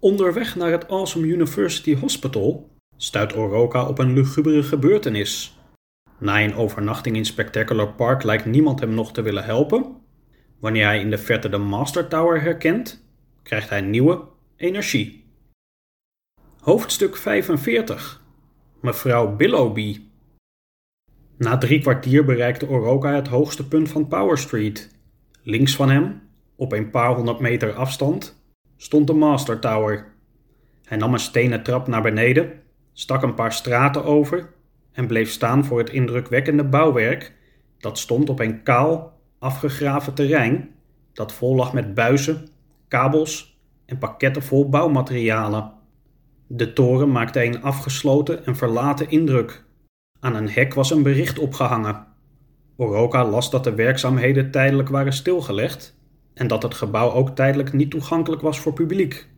Onderweg naar het Awesome University Hospital stuit Oroka op een lugubere gebeurtenis. Na een overnachting in Spectacular Park lijkt niemand hem nog te willen helpen. Wanneer hij in de verte de Master Tower herkent, krijgt hij nieuwe energie. Hoofdstuk 45 Mevrouw Billowby Na drie kwartier bereikte Oroka het hoogste punt van Power Street. Links van hem, op een paar honderd meter afstand, stond de Master Tower. Hij nam een stenen trap naar beneden, stak een paar straten over en bleef staan voor het indrukwekkende bouwwerk dat stond op een kaal, afgegraven terrein dat vol lag met buizen, kabels en pakketten vol bouwmaterialen. De toren maakte een afgesloten en verlaten indruk. Aan een hek was een bericht opgehangen. Oroka las dat de werkzaamheden tijdelijk waren stilgelegd en dat het gebouw ook tijdelijk niet toegankelijk was voor publiek.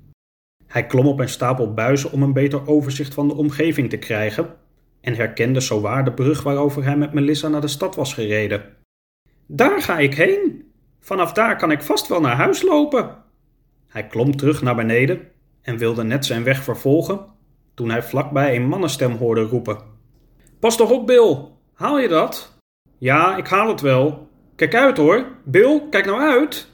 Hij klom op een stapel buizen om een beter overzicht van de omgeving te krijgen en herkende zowaar de brug waarover hij met Melissa naar de stad was gereden. Daar ga ik heen. Vanaf daar kan ik vast wel naar huis lopen. Hij klom terug naar beneden en wilde net zijn weg vervolgen toen hij vlakbij een mannenstem hoorde roepen. Pas toch op, Bill. Haal je dat? Ja, ik haal het wel. Kijk uit hoor. Bill, kijk nou uit.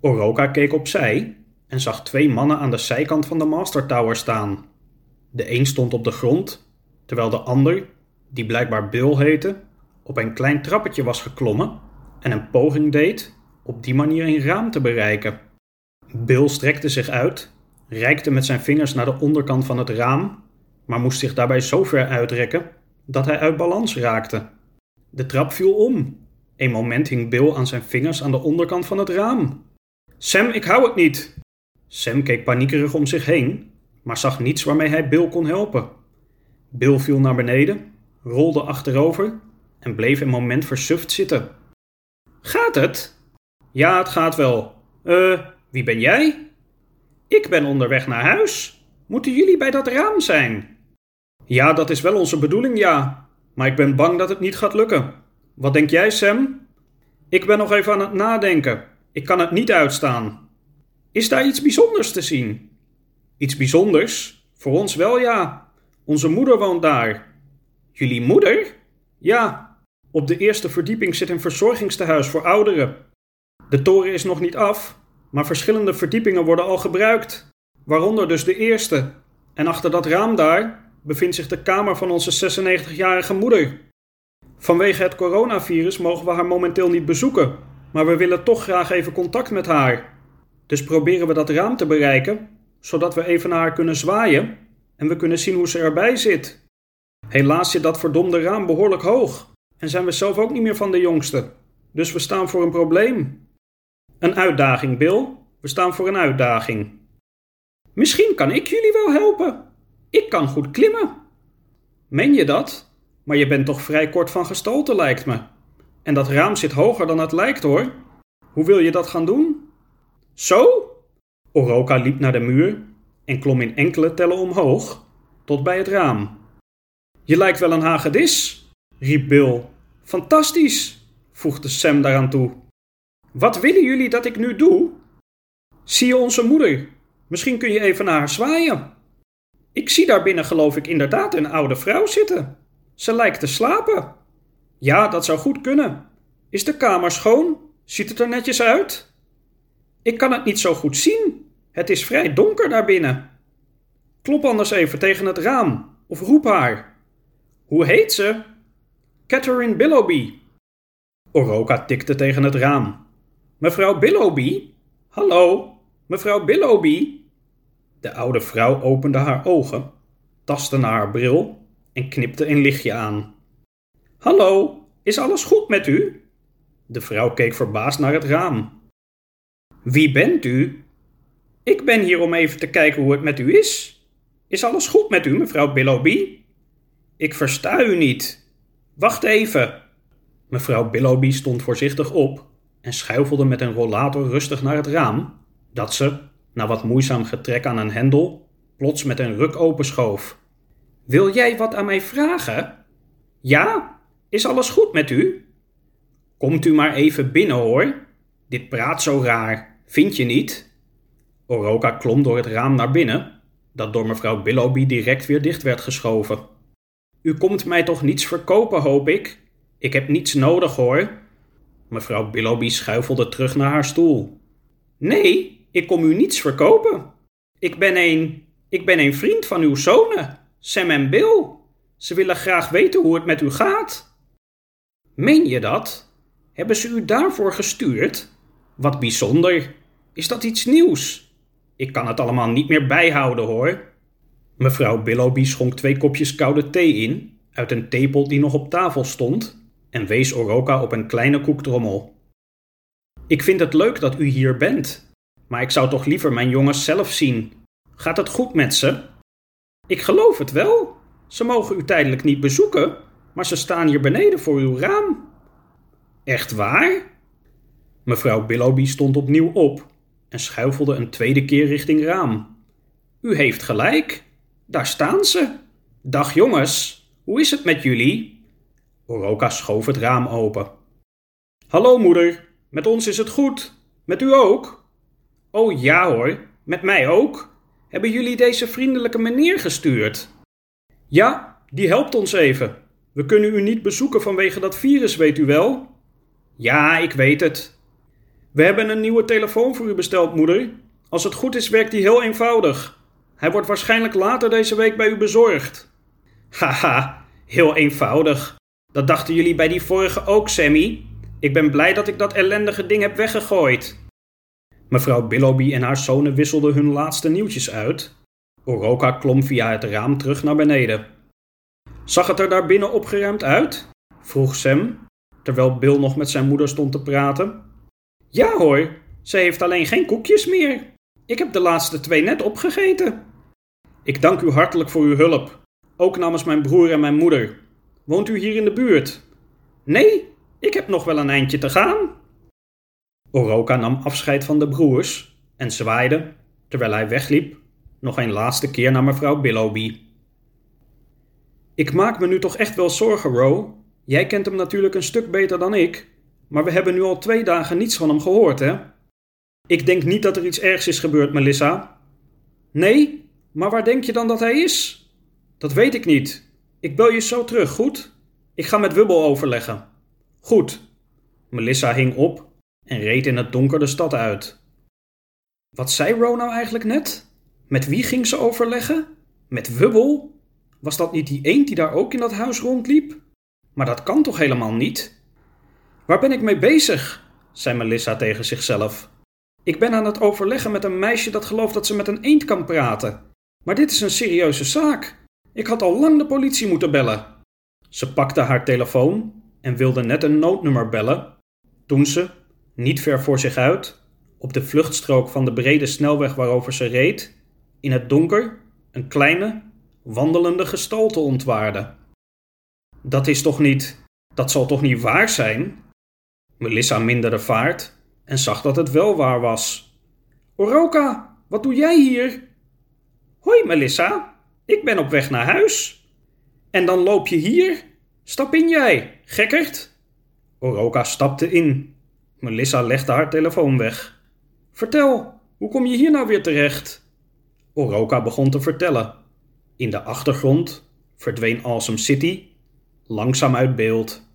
Oroka keek opzij en zag twee mannen aan de zijkant van de Master Tower staan. De een stond op de grond, terwijl de ander, die blijkbaar Bill heette, op een klein trappetje was geklommen en een poging deed op die manier een raam te bereiken. Bill strekte zich uit, reikte met zijn vingers naar de onderkant van het raam, maar moest zich daarbij zo ver uitrekken dat hij uit balans raakte. De trap viel om. Een moment hing Bill aan zijn vingers aan de onderkant van het raam. Sam, ik hou het niet. Sam keek paniekerig om zich heen, maar zag niets waarmee hij Bill kon helpen. Bill viel naar beneden, rolde achterover en bleef een moment versuft zitten. Gaat het? Ja, het gaat wel. Eh, wie ben jij? Ik ben onderweg naar huis. Moeten jullie bij dat raam zijn? Ja, dat is wel onze bedoeling, ja. Maar ik ben bang dat het niet gaat lukken. Wat denk jij, Sam? Ik ben nog even aan het nadenken. Ik kan het niet uitstaan. Is daar iets bijzonders te zien? Iets bijzonders? Voor ons wel, ja. Onze moeder woont daar. Jullie moeder? Ja. Op de eerste verdieping zit een verzorgingstehuis voor ouderen. De toren is nog niet af, maar verschillende verdiepingen worden al gebruikt. Waaronder dus de eerste. En achter dat raam daar bevindt zich de kamer van onze 96-jarige moeder. Vanwege het coronavirus mogen we haar momenteel niet bezoeken, maar we willen toch graag even contact met haar. Dus proberen we dat raam te bereiken, zodat we even naar haar kunnen zwaaien en we kunnen zien hoe ze erbij zit. Helaas zit dat verdomde raam behoorlijk hoog en zijn we zelf ook niet meer van de jongste. Dus we staan voor een probleem. Een uitdaging, Bill. We staan voor een uitdaging. Misschien kan ik jullie wel helpen. Ik kan goed klimmen. Meen je dat? Maar je bent toch vrij kort van gestalte, lijkt me. En dat raam zit hoger dan het lijkt hoor. Hoe wil je dat gaan doen? Zo? Oroka liep naar de muur en klom in enkele tellen omhoog tot bij het raam. Je lijkt wel een hagedis, riep Bill. Fantastisch, voegde Sam daaraan toe. Wat willen jullie dat ik nu doe? Zie je onze moeder? Misschien kun je even naar haar zwaaien. Ik zie daar binnen, geloof ik, inderdaad een oude vrouw zitten. Ze lijkt te slapen. Ja, dat zou goed kunnen. Is de kamer schoon? Ziet het er netjes uit? Ik kan het niet zo goed zien. Het is vrij donker daarbinnen. Klop anders even tegen het raam of roep haar. Hoe heet ze? Catherine Billowby. Oroka tikte tegen het raam. Mevrouw Billowby? Hallo, mevrouw Billowby? De oude vrouw opende haar ogen, tastte naar haar bril en knipte een lichtje aan. Hallo, is alles goed met u? De vrouw keek verbaasd naar het raam. Wie bent u? Ik ben hier om even te kijken hoe het met u is. Is alles goed met u, mevrouw Billowby? Ik versta u niet. Wacht even. Mevrouw Billowby stond voorzichtig op en schuifelde met een rollator rustig naar het raam, dat ze, na wat moeizaam getrek aan een hendel, plots met een ruk openschoof. Wil jij wat aan mij vragen? Ja, is alles goed met u? Komt u maar even binnen hoor. Dit praat zo raar, vind je niet? Oroka klom door het raam naar binnen, dat door mevrouw Billoby direct weer dicht werd geschoven. U komt mij toch niets verkopen, hoop ik? Ik heb niets nodig hoor. Mevrouw Billoby schuifelde terug naar haar stoel. Nee, ik kom u niets verkopen. Ik ben een. Ik ben een vriend van uw zonen, Sam en Bill. Ze willen graag weten hoe het met u gaat. Meen je dat? Hebben ze u daarvoor gestuurd? Wat bijzonder. Is dat iets nieuws? Ik kan het allemaal niet meer bijhouden hoor. Mevrouw Billoby schonk twee kopjes koude thee in, uit een theepot die nog op tafel stond, en wees Oroka op een kleine koektrommel. Ik vind het leuk dat u hier bent, maar ik zou toch liever mijn jongens zelf zien. Gaat het goed met ze? Ik geloof het wel. Ze mogen u tijdelijk niet bezoeken, maar ze staan hier beneden voor uw raam. Echt waar? Mevrouw Billoby stond opnieuw op en schuifelde een tweede keer richting raam. U heeft gelijk. Daar staan ze. Dag jongens, hoe is het met jullie? Oroka schoof het raam open. Hallo moeder, met ons is het goed. Met u ook? Oh ja hoor, met mij ook. Hebben jullie deze vriendelijke meneer gestuurd? Ja, die helpt ons even. We kunnen u niet bezoeken vanwege dat virus, weet u wel? Ja, ik weet het. We hebben een nieuwe telefoon voor u besteld, moeder. Als het goed is, werkt die heel eenvoudig. Hij wordt waarschijnlijk later deze week bij u bezorgd. Haha, heel eenvoudig. Dat dachten jullie bij die vorige ook, Sammy. Ik ben blij dat ik dat ellendige ding heb weggegooid. Mevrouw Billoby en haar zonen wisselden hun laatste nieuwtjes uit. Oroka klom via het raam terug naar beneden. Zag het er daar binnen opgeruimd uit? vroeg Sam, terwijl Bill nog met zijn moeder stond te praten. Ja hoor, ze heeft alleen geen koekjes meer. Ik heb de laatste twee net opgegeten. Ik dank u hartelijk voor uw hulp, ook namens mijn broer en mijn moeder. Woont u hier in de buurt? Nee, ik heb nog wel een eindje te gaan. Oroka nam afscheid van de broers en zwaaide, terwijl hij wegliep, nog een laatste keer naar mevrouw Billoby. Ik maak me nu toch echt wel zorgen, Ro. Jij kent hem natuurlijk een stuk beter dan ik, maar we hebben nu al twee dagen niets van hem gehoord, hè? Ik denk niet dat er iets ergs is gebeurd, Melissa. Nee, maar waar denk je dan dat hij is? Dat weet ik niet. Ik bel je zo terug, goed? Ik ga met Wubbel overleggen. Goed. Melissa hing op en reed in het donker de stad uit. Wat zei Ro nou eigenlijk net? Met wie ging ze overleggen? Met Wubbel? Was dat niet die eend die daar ook in dat huis rondliep? Maar dat kan toch helemaal niet? Waar ben ik mee bezig? zei Melissa tegen zichzelf. Ik ben aan het overleggen met een meisje dat gelooft dat ze met een eend kan praten. Maar dit is een serieuze zaak. Ik had al lang de politie moeten bellen. Ze pakte haar telefoon en wilde net een noodnummer bellen toen ze, niet ver voor zich uit, op de vluchtstrook van de brede snelweg waarover ze reed, in het donker een kleine, wandelende gestalte ontwaarde. Dat is toch niet, dat zal toch niet waar zijn? Melissa minderde vaart en zag dat het wel waar was. Oroka, wat doe jij hier? Hoi Melissa, ik ben op weg naar huis. En dan loop je hier? Stap in jij, gekkerd. Oroka stapte in. Melissa legde haar telefoon weg. Vertel, hoe kom je hier nou weer terecht? Oroka begon te vertellen. In de achtergrond verdween Awesome City langzaam uit beeld.